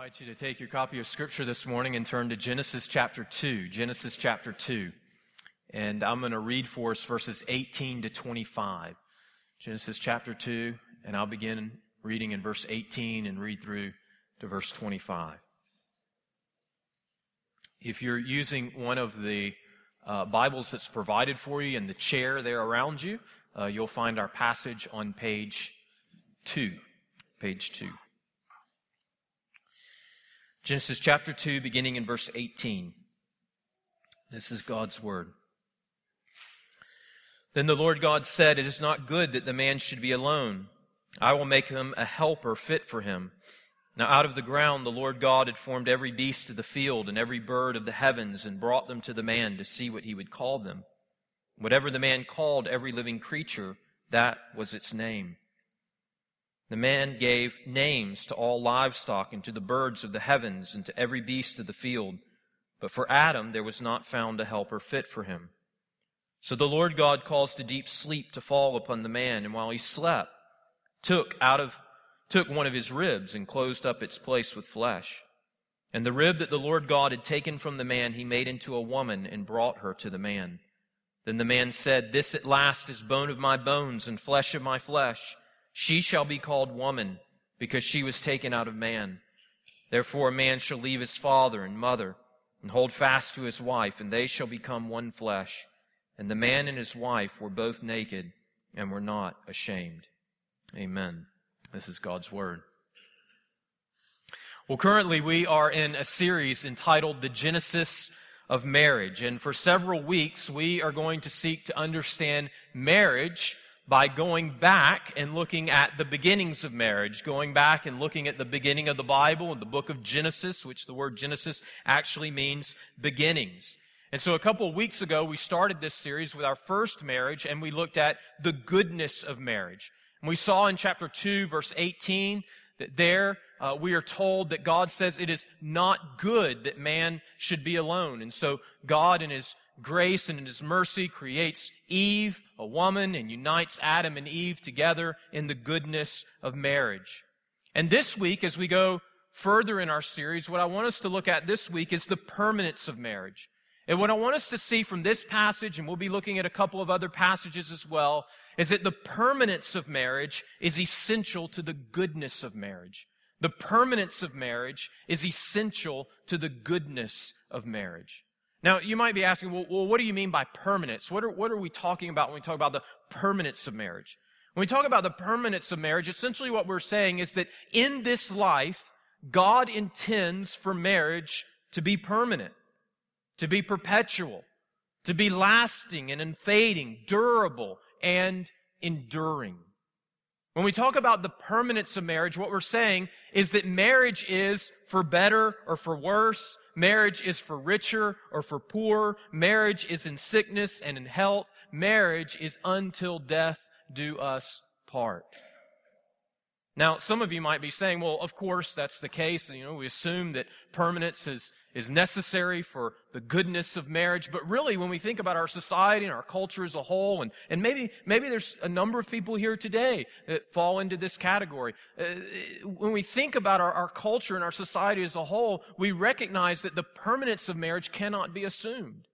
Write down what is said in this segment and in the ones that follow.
invite you to take your copy of Scripture this morning and turn to Genesis chapter 2. Genesis chapter 2. And I'm going to read for us verses 18 to 25. Genesis chapter 2, and I'll begin reading in verse 18 and read through to verse 25. If you're using one of the uh, Bibles that's provided for you in the chair there around you, uh, you'll find our passage on page 2. Page 2. Genesis chapter 2, beginning in verse 18. This is God's word. Then the Lord God said, It is not good that the man should be alone. I will make him a helper fit for him. Now out of the ground the Lord God had formed every beast of the field and every bird of the heavens and brought them to the man to see what he would call them. Whatever the man called every living creature, that was its name. The man gave names to all livestock and to the birds of the heavens and to every beast of the field. But for Adam there was not found a helper fit for him. So the Lord God caused a deep sleep to fall upon the man, and while he slept, took out of took one of his ribs and closed up its place with flesh. And the rib that the Lord God had taken from the man he made into a woman and brought her to the man. Then the man said, This at last is bone of my bones and flesh of my flesh. She shall be called woman because she was taken out of man. Therefore a man shall leave his father and mother and hold fast to his wife, and they shall become one flesh. And the man and his wife were both naked and were not ashamed. Amen. This is God's Word. Well, currently we are in a series entitled The Genesis of Marriage. And for several weeks, we are going to seek to understand marriage by going back and looking at the beginnings of marriage, going back and looking at the beginning of the Bible and the book of Genesis, which the word Genesis actually means beginnings. And so a couple of weeks ago, we started this series with our first marriage and we looked at the goodness of marriage. And we saw in chapter 2, verse 18, that there uh, we are told that God says it is not good that man should be alone. And so God in his grace and in his mercy creates Eve, a woman, and unites Adam and Eve together in the goodness of marriage. And this week, as we go further in our series, what I want us to look at this week is the permanence of marriage. And what I want us to see from this passage, and we'll be looking at a couple of other passages as well, is that the permanence of marriage is essential to the goodness of marriage. The permanence of marriage is essential to the goodness of marriage. Now, you might be asking, well, well, what do you mean by permanence? What are, what are we talking about when we talk about the permanence of marriage? When we talk about the permanence of marriage, essentially what we're saying is that in this life, God intends for marriage to be permanent to be perpetual, to be lasting and unfading, durable and enduring. When we talk about the permanence of marriage, what we're saying is that marriage is for better or for worse. Marriage is for richer or for poor. Marriage is in sickness and in health. Marriage is until death do us part. Now, some of you might be saying, well, of course that's the case. You know, we assume that permanence is, is necessary for the goodness of marriage. But really, when we think about our society and our culture as a whole, and, and maybe, maybe there's a number of people here today that fall into this category. Uh, when we think about our, our culture and our society as a whole, we recognize that the permanence of marriage cannot be assumed.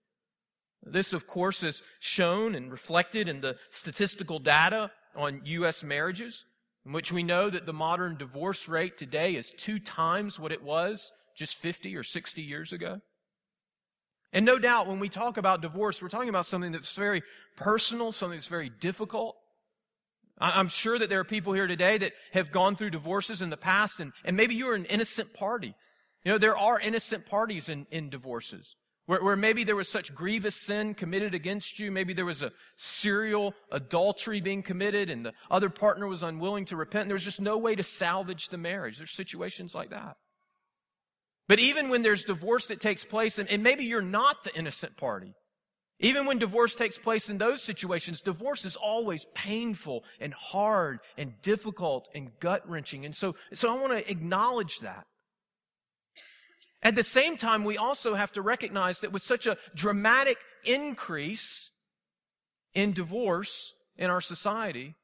This, of course, is shown and reflected in the statistical data on U.S. marriages in which we know that the modern divorce rate today is two times what it was just 50 or 60 years ago. And no doubt when we talk about divorce, we're talking about something that's very personal, something that's very difficult. I'm sure that there are people here today that have gone through divorces in the past, and, and maybe you're an innocent party. You know, there are innocent parties in, in divorces. Where, where maybe there was such grievous sin committed against you. Maybe there was a serial adultery being committed and the other partner was unwilling to repent. And there was just no way to salvage the marriage. There's situations like that. But even when there's divorce that takes place, and, and maybe you're not the innocent party, even when divorce takes place in those situations, divorce is always painful and hard and difficult and gut wrenching. And so, so I want to acknowledge that. At the same time, we also have to recognize that with such a dramatic increase in divorce in our society,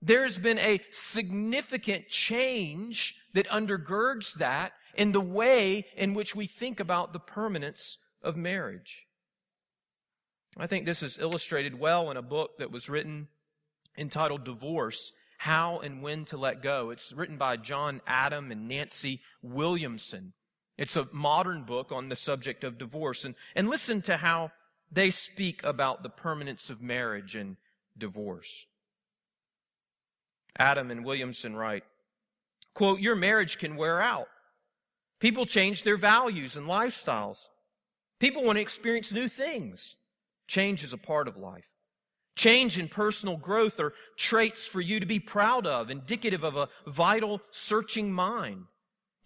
there has been a significant change that undergirds that in the way in which we think about the permanence of marriage. I think this is illustrated well in a book that was written entitled Divorce How and When to Let Go. It's written by John Adam and Nancy Williamson. It's a modern book on the subject of divorce. And, and listen to how they speak about the permanence of marriage and divorce. Adam and Williamson write, quote, Your marriage can wear out. People change their values and lifestyles. People want to experience new things. Change is a part of life. Change and personal growth are traits for you to be proud of, indicative of a vital, searching mind.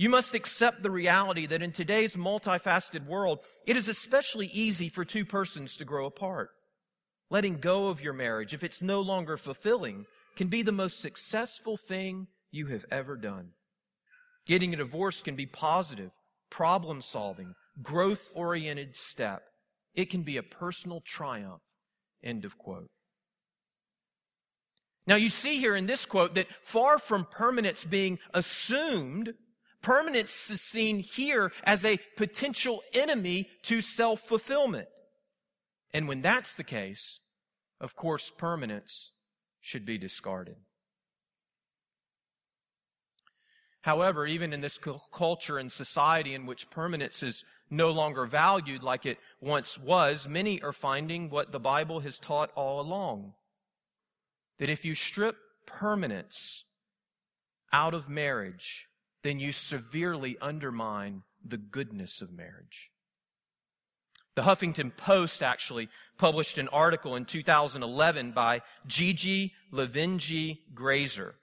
You must accept the reality that in today's multifaceted world, it is especially easy for two persons to grow apart. Letting go of your marriage, if it's no longer fulfilling, can be the most successful thing you have ever done. Getting a divorce can be positive, problem solving, growth oriented step. It can be a personal triumph. End of quote. Now, you see here in this quote that far from permanence being assumed, Permanence is seen here as a potential enemy to self fulfillment. And when that's the case, of course, permanence should be discarded. However, even in this culture and society in which permanence is no longer valued like it once was, many are finding what the Bible has taught all along that if you strip permanence out of marriage, then you severely undermine the goodness of marriage. The Huffington Post actually published an article in 2011 by Gigi Levangie Grazer.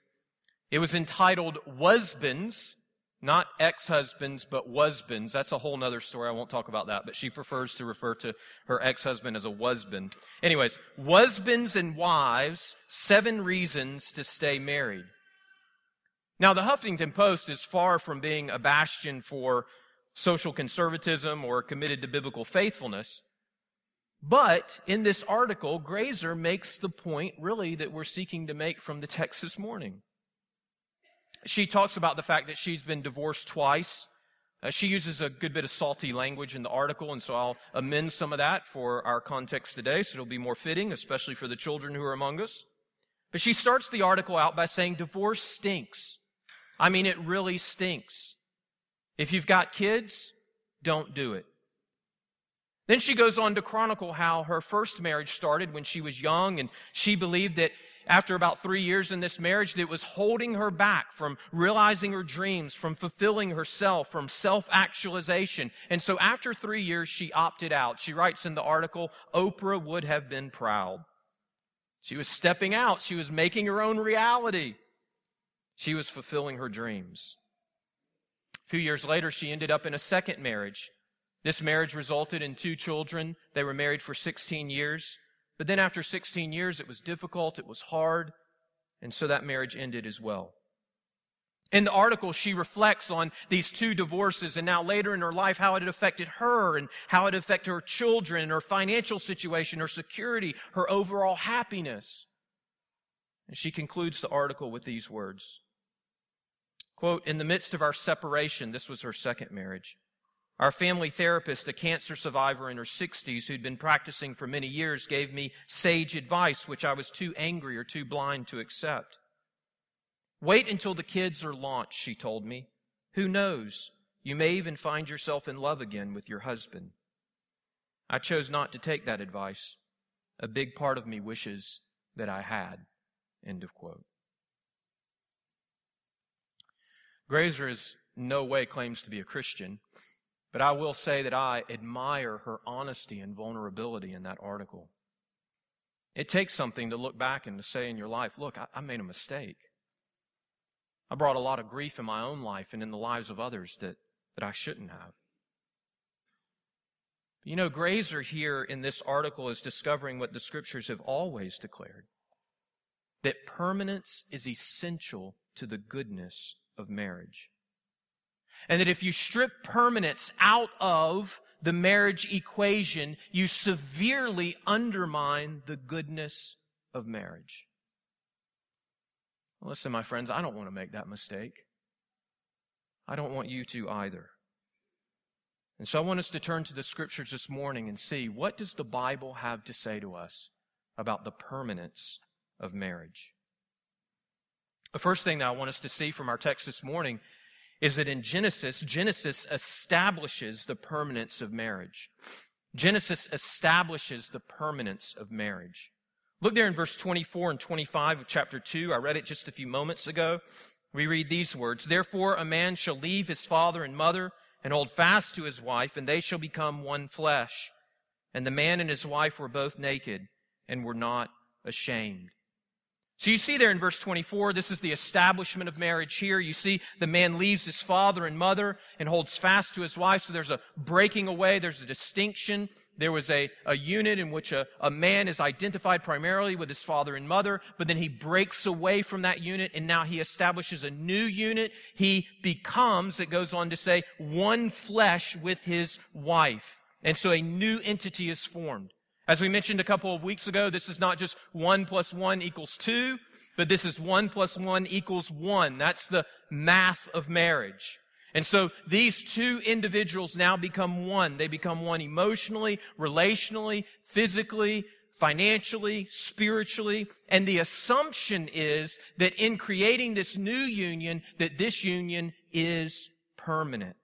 It was entitled Wasbands, not ex-husbands, but wasbands. That's a whole other story. I won't talk about that, but she prefers to refer to her ex-husband as a wasband. Anyways, wasbands and wives, seven reasons to stay married. Now, the Huffington Post is far from being a bastion for social conservatism or committed to biblical faithfulness. But in this article, Grazer makes the point really that we're seeking to make from the text this morning. She talks about the fact that she's been divorced twice. Uh, she uses a good bit of salty language in the article, and so I'll amend some of that for our context today so it'll be more fitting, especially for the children who are among us. But she starts the article out by saying divorce stinks. I mean, it really stinks. If you've got kids, don't do it. Then she goes on to chronicle how her first marriage started when she was young, and she believed that after about three years in this marriage, that it was holding her back from realizing her dreams, from fulfilling herself, from self actualization. And so after three years, she opted out. She writes in the article, Oprah would have been proud. She was stepping out, she was making her own reality. She was fulfilling her dreams. A few years later, she ended up in a second marriage. This marriage resulted in two children. They were married for 16 years. But then after 16 years, it was difficult, it was hard, and so that marriage ended as well. In the article, she reflects on these two divorces and now later in her life how it had affected her and how it affected her children, her financial situation, her security, her overall happiness. And she concludes the article with these words Quote, in the midst of our separation, this was her second marriage. Our family therapist, a cancer survivor in her 60s who'd been practicing for many years, gave me sage advice which I was too angry or too blind to accept. Wait until the kids are launched, she told me. Who knows? You may even find yourself in love again with your husband. I chose not to take that advice. A big part of me wishes that I had. End of quote. Grazer is no way claims to be a Christian, but I will say that I admire her honesty and vulnerability in that article. It takes something to look back and to say in your life, look, I, I made a mistake. I brought a lot of grief in my own life and in the lives of others that, that I shouldn't have. You know, Grazer here in this article is discovering what the scriptures have always declared that permanence is essential to the goodness of marriage. And that if you strip permanence out of the marriage equation, you severely undermine the goodness of marriage. Listen, my friends, I don't want to make that mistake. I don't want you to either. And so I want us to turn to the scriptures this morning and see what does the Bible have to say to us about the permanence of marriage. The first thing that I want us to see from our text this morning is that in Genesis, Genesis establishes the permanence of marriage. Genesis establishes the permanence of marriage. Look there in verse 24 and 25 of chapter 2. I read it just a few moments ago. We read these words Therefore, a man shall leave his father and mother and hold fast to his wife, and they shall become one flesh. And the man and his wife were both naked and were not ashamed. So you see there in verse 24, this is the establishment of marriage here. You see the man leaves his father and mother and holds fast to his wife. So there's a breaking away. There's a distinction. There was a, a unit in which a, a man is identified primarily with his father and mother, but then he breaks away from that unit and now he establishes a new unit. He becomes, it goes on to say, one flesh with his wife. And so a new entity is formed. As we mentioned a couple of weeks ago, this is not just 1 plus 1 equals 2, but this is 1 plus 1 equals 1. That's the math of marriage. And so these two individuals now become one. They become one emotionally, relationally, physically, financially, spiritually. And the assumption is that in creating this new union, that this union is permanent.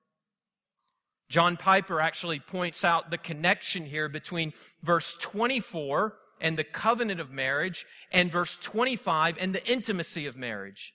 John Piper actually points out the connection here between verse 24 and the covenant of marriage and verse 25 and the intimacy of marriage.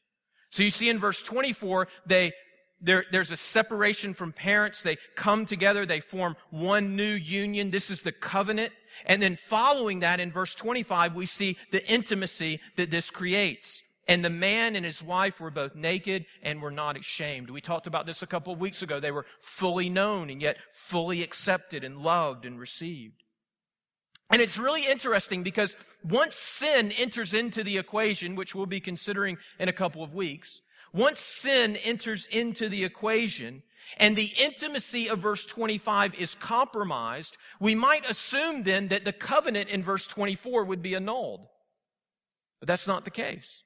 So you see in verse 24, they, there, there's a separation from parents. They come together. They form one new union. This is the covenant. And then following that in verse 25, we see the intimacy that this creates. And the man and his wife were both naked and were not ashamed. We talked about this a couple of weeks ago. They were fully known and yet fully accepted and loved and received. And it's really interesting because once sin enters into the equation, which we'll be considering in a couple of weeks, once sin enters into the equation and the intimacy of verse 25 is compromised, we might assume then that the covenant in verse 24 would be annulled. But that's not the case.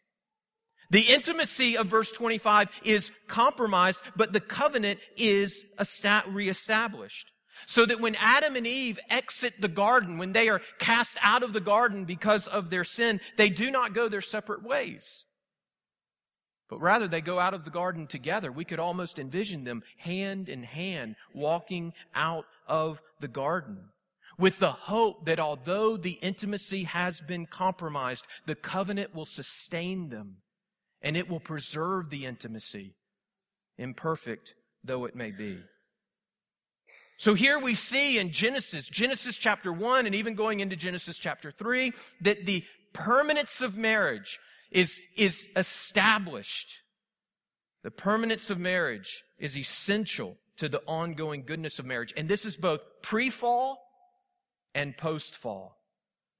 The intimacy of verse 25 is compromised, but the covenant is reestablished. So that when Adam and Eve exit the garden, when they are cast out of the garden because of their sin, they do not go their separate ways. But rather, they go out of the garden together. We could almost envision them hand in hand walking out of the garden with the hope that although the intimacy has been compromised, the covenant will sustain them and it will preserve the intimacy, imperfect though it may be. So here we see in Genesis, Genesis chapter 1, and even going into Genesis chapter 3, that the permanence of marriage is, is established. The permanence of marriage is essential to the ongoing goodness of marriage. And this is both pre fall and post fall,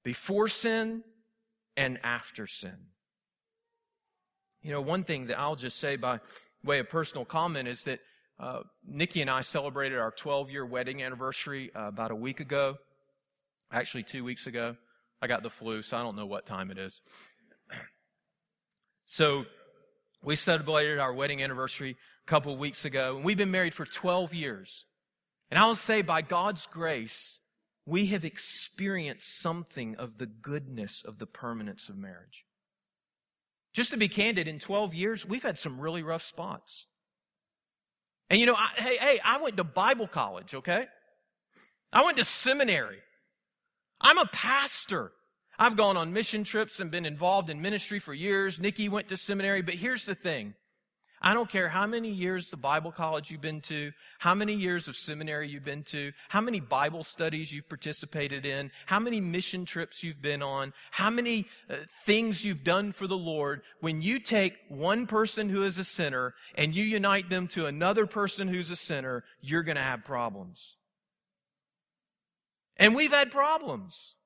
before sin and after sin. You know, one thing that I'll just say by way of personal comment is that uh, Nikki and I celebrated our 12 year wedding anniversary uh, about a week ago. Actually, two weeks ago. I got the flu, so I don't know what time it is. So, we celebrated our wedding anniversary a couple of weeks ago, and we've been married for 12 years. And I will say, by God's grace, we have experienced something of the goodness of the permanence of marriage. Just to be candid, in 12 years, we've had some really rough spots. And you know, I, hey, hey, I went to Bible college, okay? I went to seminary. I'm a pastor. I've gone on mission trips and been involved in ministry for years. Nikki went to seminary, but here's the thing. I don't care how many years the Bible college you've been to, how many years of seminary you've been to, how many Bible studies you've participated in, how many mission trips you've been on, how many uh, things you've done for the Lord. When you take one person who is a sinner and you unite them to another person who's a sinner, you're going to have problems. And we've had problems.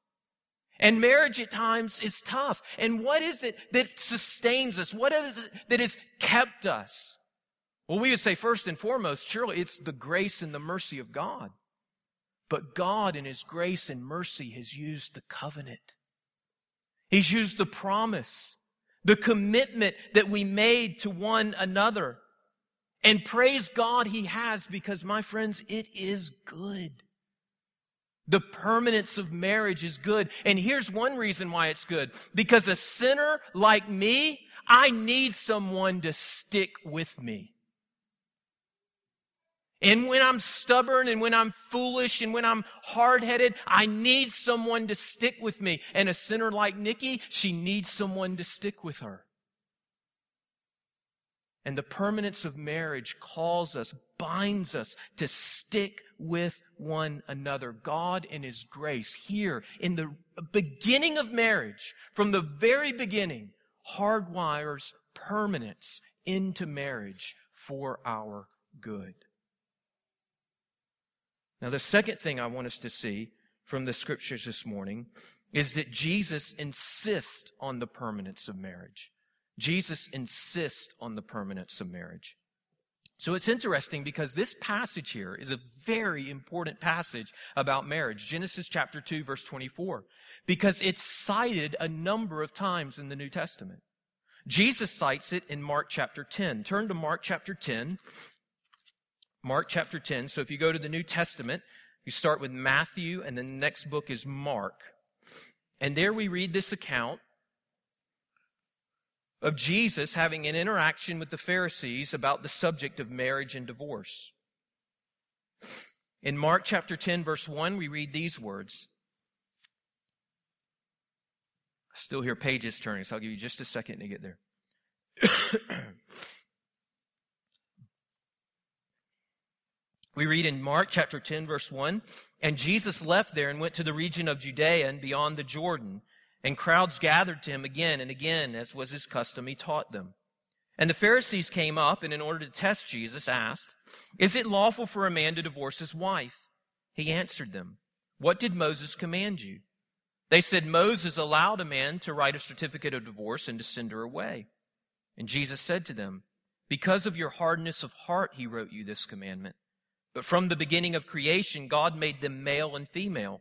And marriage at times is tough. And what is it that sustains us? What is it that has kept us? Well, we would say first and foremost, surely it's the grace and the mercy of God. But God in His grace and mercy has used the covenant. He's used the promise, the commitment that we made to one another. And praise God he has because, my friends, it is good. The permanence of marriage is good. And here's one reason why it's good. Because a sinner like me, I need someone to stick with me. And when I'm stubborn and when I'm foolish and when I'm hard headed, I need someone to stick with me. And a sinner like Nikki, she needs someone to stick with her. And the permanence of marriage calls us, binds us to stick with one another. God, in His grace, here in the beginning of marriage, from the very beginning, hardwires permanence into marriage for our good. Now, the second thing I want us to see from the scriptures this morning is that Jesus insists on the permanence of marriage. Jesus insists on the permanence of marriage. So it's interesting because this passage here is a very important passage about marriage. Genesis chapter 2 verse 24. Because it's cited a number of times in the New Testament. Jesus cites it in Mark chapter 10. Turn to Mark chapter 10. Mark chapter 10. So if you go to the New Testament, you start with Matthew and the next book is Mark. And there we read this account of Jesus having an interaction with the Pharisees about the subject of marriage and divorce. In Mark chapter 10, verse 1, we read these words. I still hear pages turning, so I'll give you just a second to get there. we read in Mark chapter 10, verse 1 And Jesus left there and went to the region of Judea and beyond the Jordan. And crowds gathered to him again and again, as was his custom, he taught them. And the Pharisees came up and, in order to test Jesus, asked, Is it lawful for a man to divorce his wife? He answered them, What did Moses command you? They said, Moses allowed a man to write a certificate of divorce and to send her away. And Jesus said to them, Because of your hardness of heart, he wrote you this commandment. But from the beginning of creation, God made them male and female.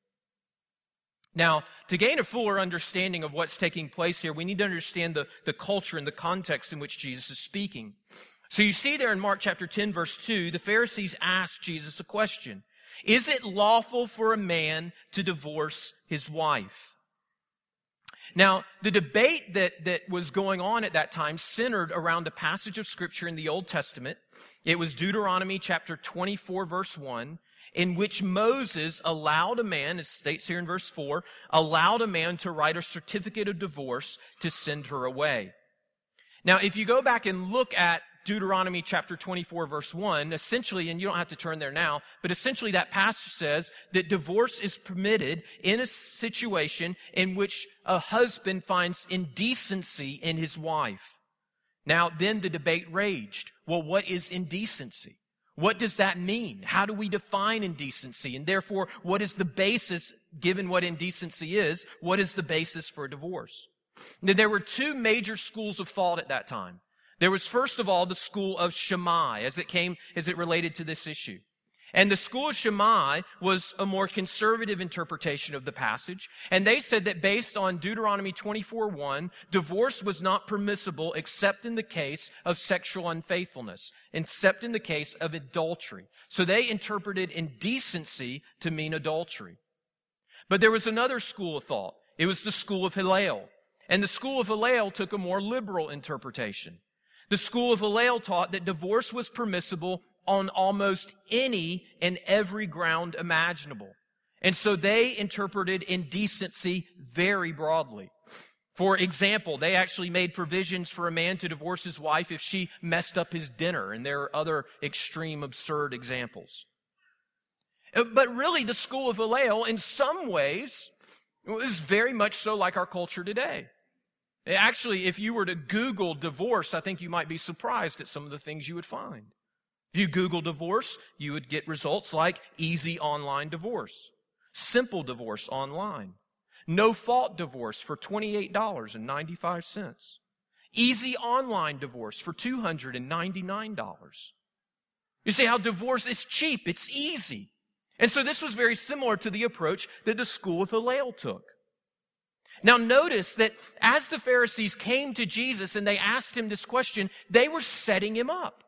Now, to gain a fuller understanding of what's taking place here, we need to understand the, the culture and the context in which Jesus is speaking. So you see there in Mark chapter 10 verse 2, the Pharisees ask Jesus a question. Is it lawful for a man to divorce his wife? Now, the debate that, that was going on at that time centered around a passage of scripture in the Old Testament. It was Deuteronomy chapter 24 verse 1 in which Moses allowed a man, it states here in verse 4, allowed a man to write a certificate of divorce to send her away. Now, if you go back and look at Deuteronomy chapter 24 verse 1, essentially, and you don't have to turn there now, but essentially that passage says that divorce is permitted in a situation in which a husband finds indecency in his wife. Now, then the debate raged. Well, what is indecency? What does that mean? How do we define indecency? And therefore, what is the basis, given what indecency is, what is the basis for divorce? Now, there were two major schools of thought at that time. There was first of all the school of Shammai as it came, as it related to this issue. And the school of Shammai was a more conservative interpretation of the passage. And they said that based on Deuteronomy 24:1, divorce was not permissible except in the case of sexual unfaithfulness, except in the case of adultery. So they interpreted indecency to mean adultery. But there was another school of thought. It was the school of Hillel. And the school of Hillel took a more liberal interpretation. The school of Hillel taught that divorce was permissible on almost any and every ground imaginable. And so they interpreted indecency very broadly. For example, they actually made provisions for a man to divorce his wife if she messed up his dinner, and there are other extreme, absurd examples. Uh, but really, the school of Hillel, in some ways, is very much so like our culture today. Actually, if you were to Google divorce, I think you might be surprised at some of the things you would find. If you Google divorce, you would get results like easy online divorce. Simple divorce online. No fault divorce for $28.95. Easy online divorce for $299. You see how divorce is cheap, it's easy. And so this was very similar to the approach that the school of Hillel took. Now notice that as the Pharisees came to Jesus and they asked him this question, they were setting him up.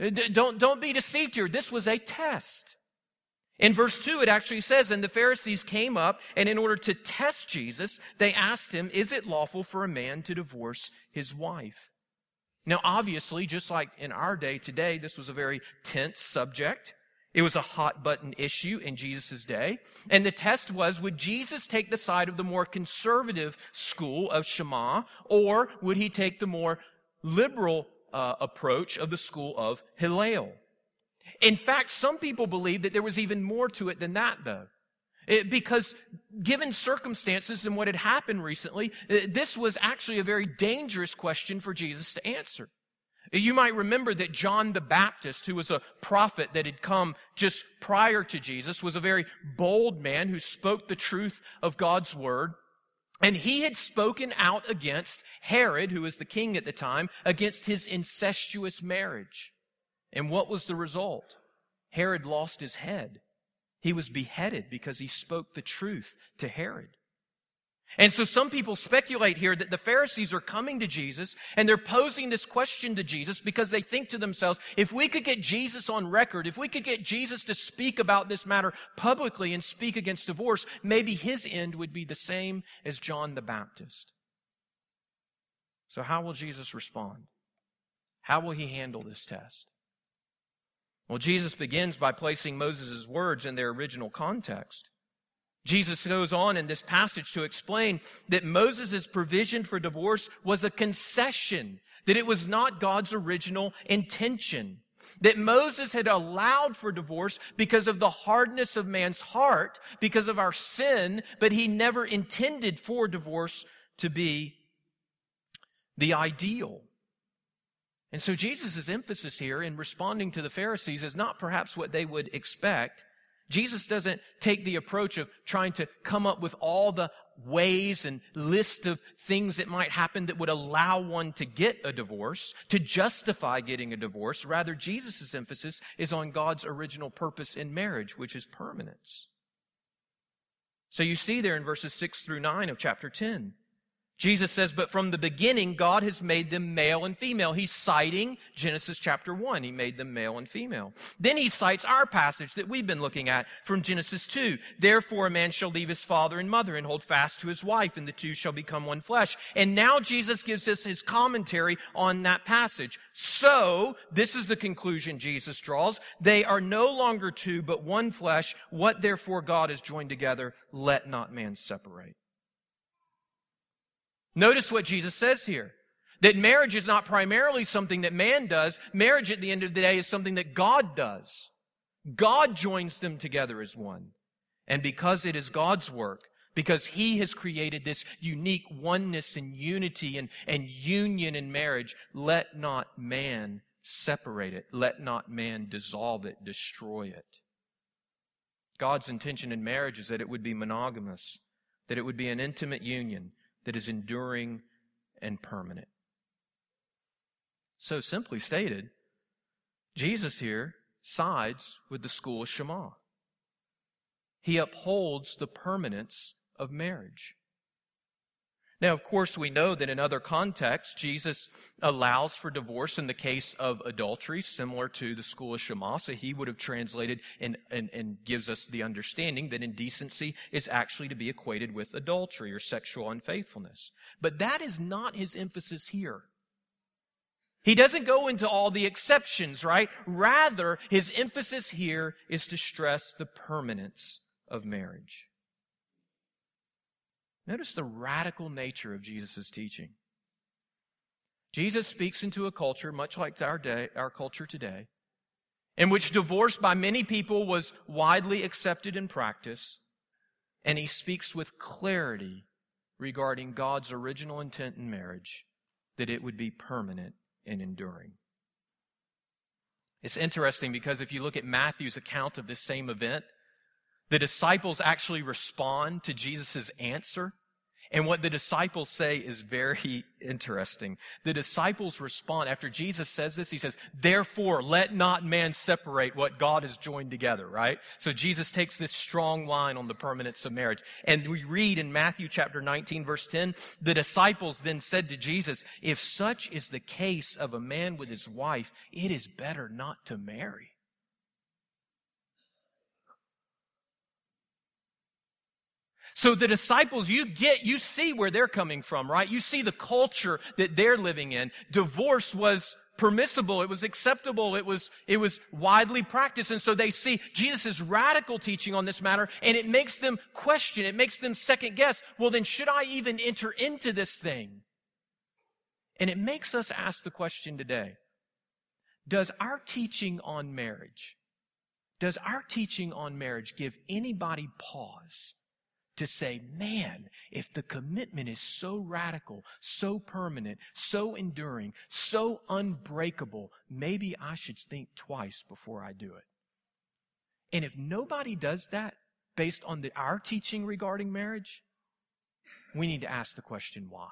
Uh, don't, don't be deceived here. This was a test. In verse 2, it actually says, And the Pharisees came up, and in order to test Jesus, they asked him, Is it lawful for a man to divorce his wife? Now, obviously, just like in our day today, this was a very tense subject. It was a hot button issue in Jesus' day. And the test was, would Jesus take the side of the more conservative school of Shema, or would he take the more liberal uh, approach of the school of Hillel? In fact, some people believe that there was even more to it than that, though. It, because given circumstances and what had happened recently, uh, this was actually a very dangerous question for Jesus to answer. You might remember that John the Baptist, who was a prophet that had come just prior to Jesus, was a very bold man who spoke the truth of God's word. And he had spoken out against Herod, who was the king at the time, against his incestuous marriage. And what was the result? Herod lost his head. He was beheaded because he spoke the truth to Herod. And so some people speculate here that the Pharisees are coming to Jesus and they're posing this question to Jesus because they think to themselves, if we could get Jesus on record, if we could get Jesus to speak about this matter publicly and speak against divorce, maybe his end would be the same as John the Baptist. So how will Jesus respond? How will he handle this test? Well, Jesus begins by placing Moses' words in their original context. Jesus goes on in this passage to explain that Moses' provision for divorce was a concession, that it was not God's original intention. That Moses had allowed for divorce because of the hardness of man's heart, because of our sin, but he never intended for divorce to be the ideal. And so Jesus' emphasis here in responding to the Pharisees is not perhaps what they would expect, Jesus doesn't take the approach of trying to come up with all the ways and list of things that might happen that would allow one to get a divorce, to justify getting a divorce. Rather, Jesus' emphasis is on God's original purpose in marriage, which is permanence. So you see there in verses 6 through 9 of chapter 10, Jesus says, but from the beginning, God has made them male and female. He's citing Genesis chapter 1. He made them male and female. Then he cites our passage that we've been looking at from Genesis 2. Therefore, a man shall leave his father and mother and hold fast to his wife, and the two shall become one flesh. And now Jesus gives us his commentary on that passage. So, this is the conclusion Jesus draws. They are no longer two, but one flesh. What therefore God has joined together, let not man separate. Notice what Jesus says here. That marriage is not primarily something that man does. Marriage at the end of the day is something that God does. God joins them together as one. And because it is God's work, because He has created this unique oneness and unity and, and union in marriage, let not man separate it. Let not man dissolve it, destroy it. God's intention in marriage is that it would be monogamous, that it would be an intimate union, that is enduring and permanent. So, simply stated, Jesus here sides with the school of Shammah. He upholds the permanence of marriage. Now, of course, we know that in other contexts, Jesus allows for divorce in the case of adultery, similar to the school of Shammah. So he would have translated and, and, and gives us the understanding that indecency is actually to be equated with adultery or sexual unfaithfulness. But that is not his emphasis here. He doesn't go into all the exceptions, right? Rather, his emphasis here is to stress the permanence of marriage. Notice the radical nature of Jesus' teaching. Jesus speaks into a culture much like our day, our culture today, in which divorce by many people was widely accepted in practice, and he speaks with clarity regarding God's original intent in marriage, that it would be permanent and enduring. It's interesting because if you look at Matthew's account of this same event, the disciples actually respond to Jesus' answer. And what the disciples say is very interesting. The disciples respond after Jesus says this. He says, therefore, let not man separate what God has joined together, right? So Jesus takes this strong line on the permanence of marriage. And we read in Matthew chapter 19 verse 10, the disciples then said to Jesus, if such is the case of a man with his wife, it is better not to marry. So the disciples, you get, you see where they're coming from, right? You see the culture that they're living in. Divorce was permissible. It was acceptable. It was, it was widely practiced. And so they see Jesus' radical teaching on this matter and it makes them question. It makes them second guess. Well, then should I even enter into this thing? And it makes us ask the question today. Does our teaching on marriage, does our teaching on marriage give anybody pause to say, man, if the commitment is so radical, so permanent, so enduring, so unbreakable, maybe I should think twice before I do it. And if nobody does that based on the, our teaching regarding marriage, we need to ask the question why?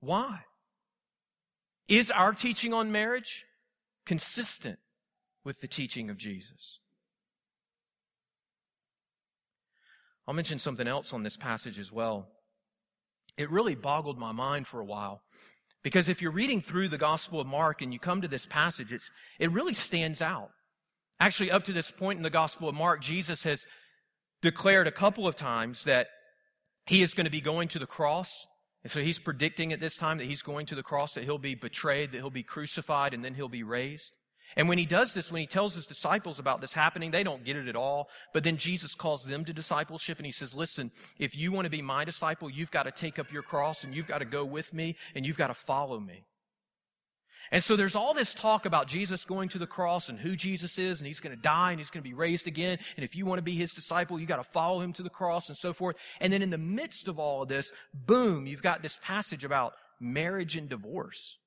Why? Is our teaching on marriage consistent with the teaching of Jesus? I'll mention something else on this passage as well. It really boggled my mind for a while. Because if you're reading through the Gospel of Mark and you come to this passage, it's, it really stands out. Actually, up to this point in the Gospel of Mark, Jesus has declared a couple of times that he is going to be going to the cross. And so he's predicting at this time that he's going to the cross, that he'll be betrayed, that he'll be crucified, and then he'll be raised. And when he does this, when he tells his disciples about this happening, they don't get it at all. But then Jesus calls them to discipleship and he says, listen, if you want to be my disciple, you've got to take up your cross and you've got to go with me and you've got to follow me. And so there's all this talk about Jesus going to the cross and who Jesus is and he's going to die and he's going to be raised again. And if you want to be his disciple, you got to follow him to the cross and so forth. And then in the midst of all of this, boom, you've got this passage about marriage and divorce.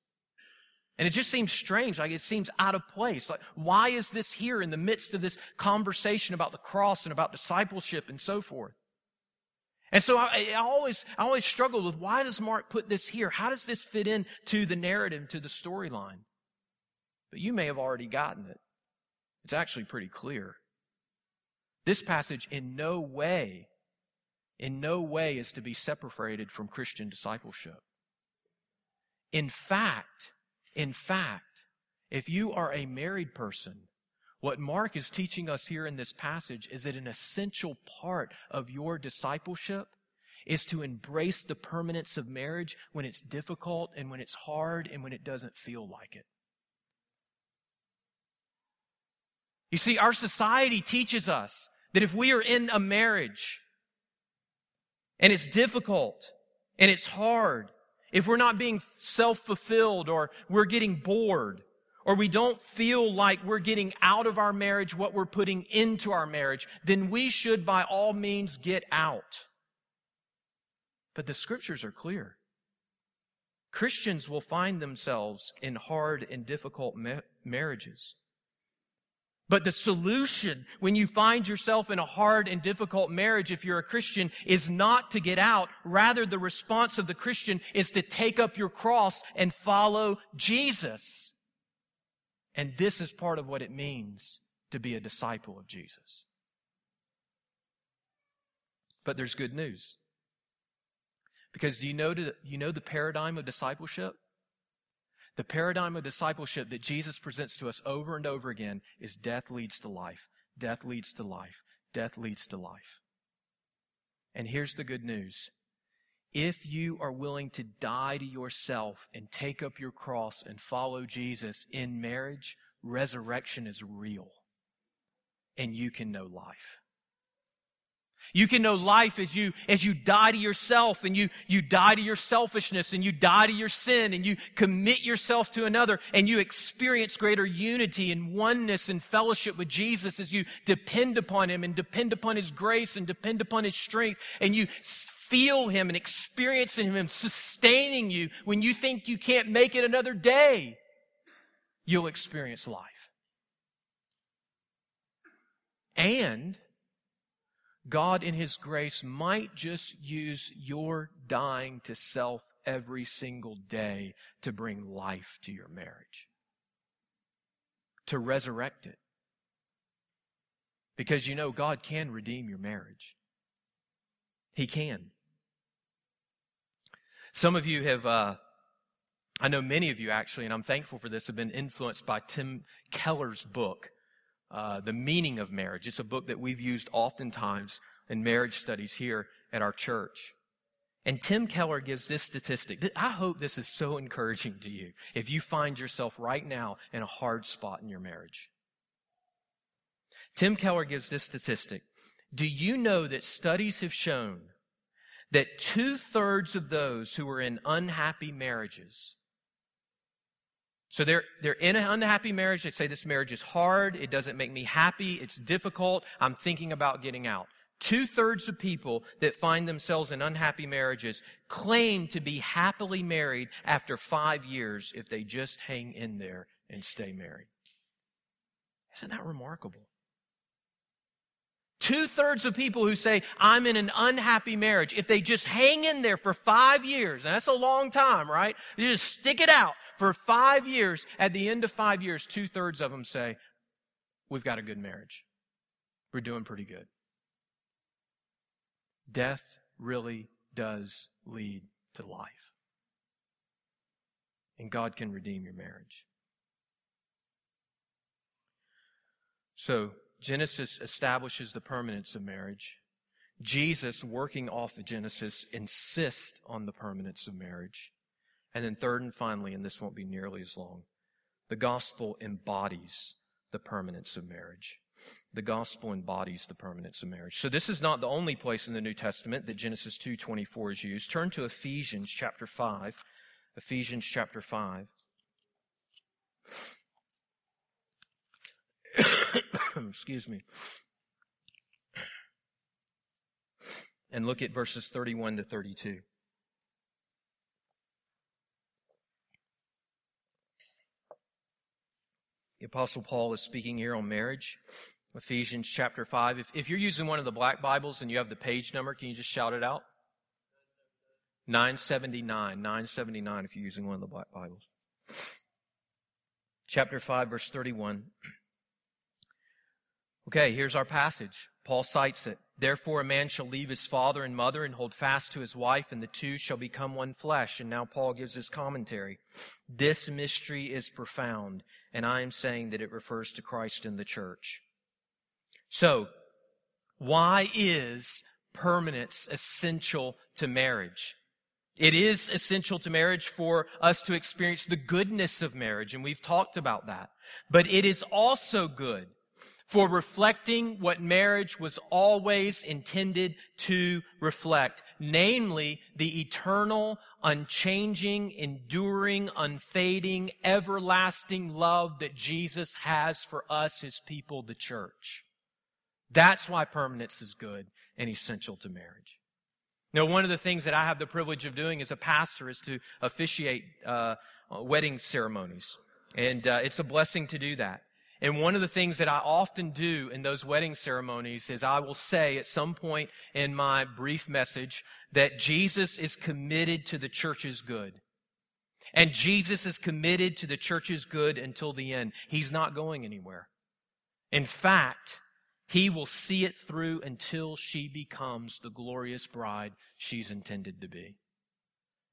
And it just seems strange, like it seems out of place. Like, why is this here in the midst of this conversation about the cross and about discipleship and so forth? And so I, I always, I always struggled with why does Mark put this here? How does this fit in to the narrative, to the storyline? But you may have already gotten it. It's actually pretty clear. This passage in no way, in no way is to be separated from Christian discipleship. In fact, in fact, if you are a married person, what Mark is teaching us here in this passage is that an essential part of your discipleship is to embrace the permanence of marriage when it's difficult and when it's hard and when it doesn't feel like it. You see, our society teaches us that if we are in a marriage and it's difficult and it's hard if we're not being self fulfilled or we're getting bored or we don't feel like we're getting out of our marriage what we're putting into our marriage, then we should by all means get out. But the scriptures are clear. Christians will find themselves in hard and difficult ma- marriages. But the solution when you find yourself in a hard and difficult marriage, if you're a Christian, is not to get out. Rather, the response of the Christian is to take up your cross and follow Jesus. And this is part of what it means to be a disciple of Jesus. But there's good news. Because do you know, you know the paradigm of discipleship? The paradigm of discipleship that Jesus presents to us over and over again is death leads to life. Death leads to life. Death leads to life. And here's the good news. If you are willing to die to yourself and take up your cross and follow Jesus in marriage, resurrection is real. And you can know life. You can know life as you, as you die to yourself and you, you die to your selfishness and you die to your sin and you commit yourself to another and you experience greater unity and oneness and fellowship with Jesus as you depend upon Him and depend upon His grace and depend upon His strength and you feel Him and experience Him sustaining you when you think you can't make it another day. You'll experience life. And God in His grace might just use your dying to self every single day to bring life to your marriage, to resurrect it. Because you know God can redeem your marriage. He can. Some of you have, uh, I know many of you actually, and I'm thankful for this, have been influenced by Tim Keller's book, uh, The Meaning of Marriage. It's a book that we've used oftentimes in marriage studies here at our church. And Tim Keller gives this statistic. I hope this is so encouraging to you if you find yourself right now in a hard spot in your marriage. Tim Keller gives this statistic. Do you know that studies have shown that two thirds of those who are in unhappy marriages, so they're, they're in an unhappy marriage, they say this marriage is hard, it doesn't make me happy, it's difficult, I'm thinking about getting out. Two thirds of people that find themselves in unhappy marriages claim to be happily married after five years if they just hang in there and stay married. Isn't that remarkable? Two thirds of people who say, I'm in an unhappy marriage, if they just hang in there for five years, and that's a long time, right? You just stick it out for five years. At the end of five years, two thirds of them say, We've got a good marriage. We're doing pretty good. Death really does lead to life. And God can redeem your marriage. So, Genesis establishes the permanence of marriage. Jesus, working off of Genesis, insists on the permanence of marriage. And then, third and finally, and this won't be nearly as long, the gospel embodies the permanence of marriage. The gospel embodies the permanence of marriage. So this is not the only place in the New Testament that Genesis 2:24 is used. Turn to Ephesians chapter 5. Ephesians chapter 5. Excuse me. And look at verses 31 to 32. The Apostle Paul is speaking here on marriage. Ephesians chapter 5. If, if you're using one of the black Bibles and you have the page number, can you just shout it out? 979. 979 if you're using one of the black Bibles. Chapter 5, verse 31. Okay, here's our passage. Paul cites it. Therefore, a man shall leave his father and mother and hold fast to his wife, and the two shall become one flesh. And now Paul gives his commentary. This mystery is profound, and I am saying that it refers to Christ and the church. So, why is permanence essential to marriage? It is essential to marriage for us to experience the goodness of marriage, and we've talked about that. But it is also good for reflecting what marriage was always intended to reflect, namely the eternal, unchanging, enduring, unfading, everlasting love that Jesus has for us, his people, the church. That's why permanence is good and essential to marriage. Now, one of the things that I have the privilege of doing as a pastor is to officiate uh, wedding ceremonies. And uh, it's a blessing to do that. And one of the things that I often do in those wedding ceremonies is I will say at some point in my brief message that Jesus is committed to the church's good. And Jesus is committed to the church's good until the end. He's not going anywhere. In fact, he will see it through until she becomes the glorious bride she's intended to be.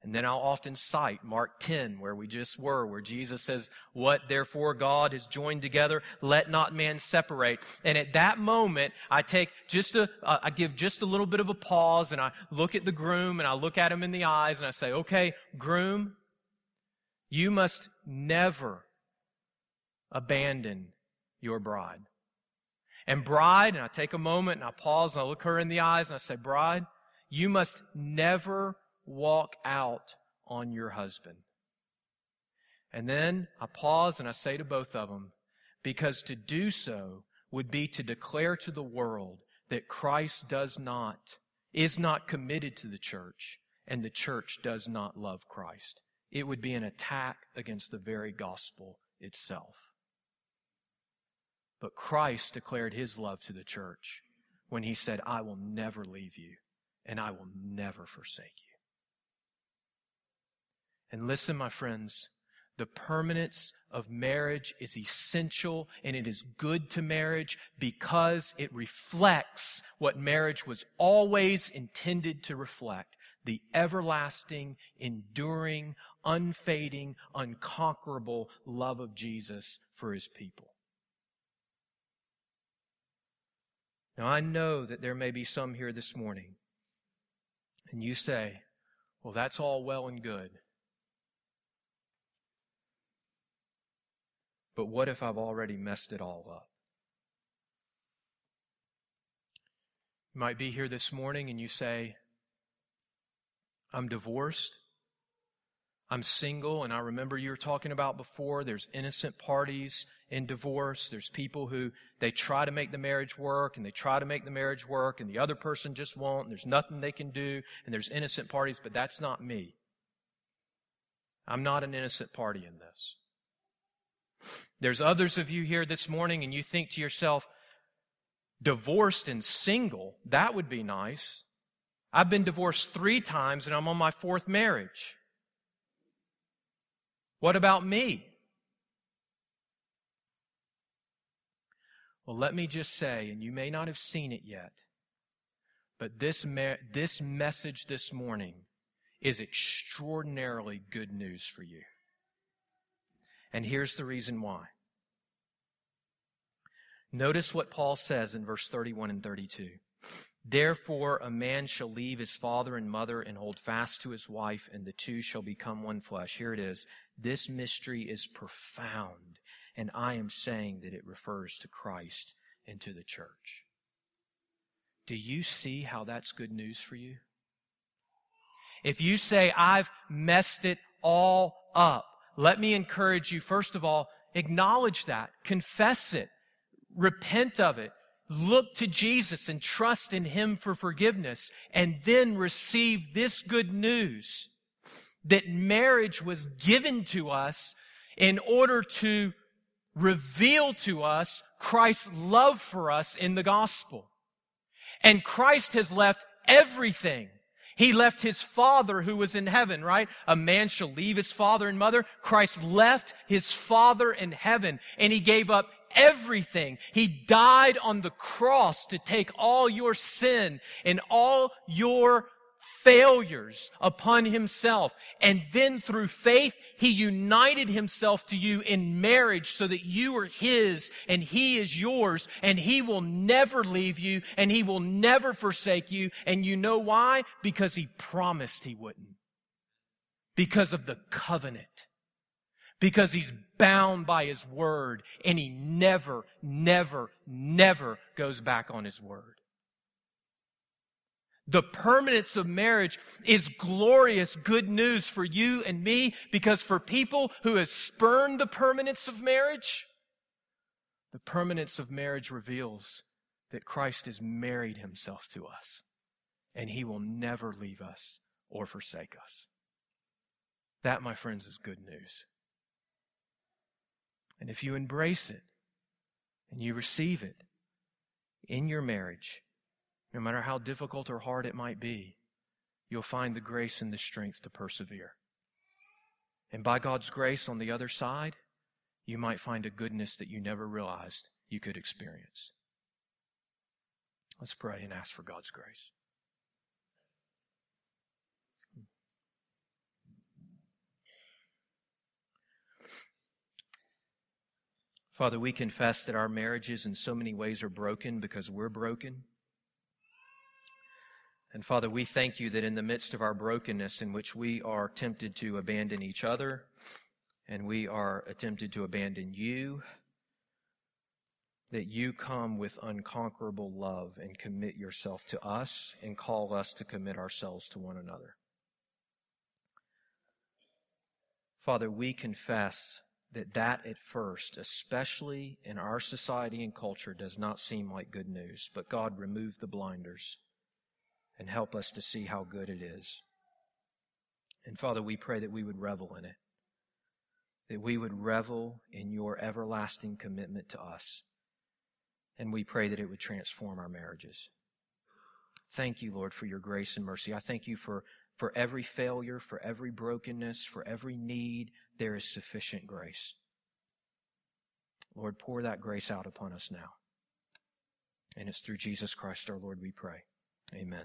And then I'll often cite Mark 10, where we just were, where Jesus says, What therefore God has joined together, let not man separate. And at that moment, I take just a, uh, I give just a little bit of a pause and I look at the groom and I look at him in the eyes and I say, Okay, groom, you must never abandon your bride. And bride, and I take a moment and I pause and I look her in the eyes and I say, Bride, you must never walk out on your husband. And then I pause and I say to both of them, because to do so would be to declare to the world that Christ does not, is not committed to the church, and the church does not love Christ. It would be an attack against the very gospel itself. But Christ declared his love to the church when he said, I will never leave you and I will never forsake you. And listen, my friends, the permanence of marriage is essential and it is good to marriage because it reflects what marriage was always intended to reflect the everlasting, enduring, unfading, unconquerable love of Jesus for his people. Now, I know that there may be some here this morning, and you say, well, that's all well and good. But what if I've already messed it all up? You might be here this morning and you say, I'm divorced. I'm single, and I remember you were talking about before, there's innocent parties in divorce. There's people who they try to make the marriage work and they try to make the marriage work and the other person just won't and there's nothing they can do and there's innocent parties, but that's not me. I'm not an innocent party in this. There's others of you here this morning and you think to yourself, divorced and single, that would be nice. I've been divorced three times and I'm on my fourth marriage. What about me? Well, let me just say, and you may not have seen it yet, but this, me- this message this morning is extraordinarily good news for you. And here's the reason why. Notice what Paul says in verse 31 and 32. Therefore, a man shall leave his father and mother and hold fast to his wife, and the two shall become one flesh. Here it is. This mystery is profound, and I am saying that it refers to Christ and to the church. Do you see how that's good news for you? If you say, I've messed it all up, let me encourage you, first of all, acknowledge that, confess it, repent of it, look to Jesus and trust in Him for forgiveness, and then receive this good news that marriage was given to us in order to reveal to us Christ's love for us in the gospel. And Christ has left everything. He left his father who was in heaven, right? A man shall leave his father and mother. Christ left his father in heaven and he gave up everything. He died on the cross to take all your sin and all your failures upon himself. And then through faith, he united himself to you in marriage so that you are his and he is yours and he will never leave you and he will never forsake you. And you know why? Because he promised he wouldn't. Because of the covenant because he's bound by his word and he never, never, never goes back on his word. The permanence of marriage is glorious good news for you and me because for people who have spurned the permanence of marriage, the permanence of marriage reveals that Christ has married himself to us and he will never leave us or forsake us. That, my friends, is good news. And if you embrace it and you receive it in your marriage, no matter how difficult or hard it might be, you'll find the grace and the strength to persevere. And by God's grace on the other side, you might find a goodness that you never realized you could experience. Let's pray and ask for God's grace. Father, we confess that our marriages in so many ways are broken because we're broken. And Father, we thank you that in the midst of our brokenness, in which we are tempted to abandon each other and we are tempted to abandon you, that you come with unconquerable love and commit yourself to us and call us to commit ourselves to one another. Father, we confess that that at first, especially in our society and culture, does not seem like good news. But God, remove the blinders and help us to see how good it is. And Father, we pray that we would revel in it, that we would revel in your everlasting commitment to us. And we pray that it would transform our marriages. Thank you, Lord, for your grace and mercy. I thank you for, for every failure, for every brokenness, for every need. There is sufficient grace. Lord, pour that grace out upon us now. And it's through Jesus Christ our Lord we pray. Amen.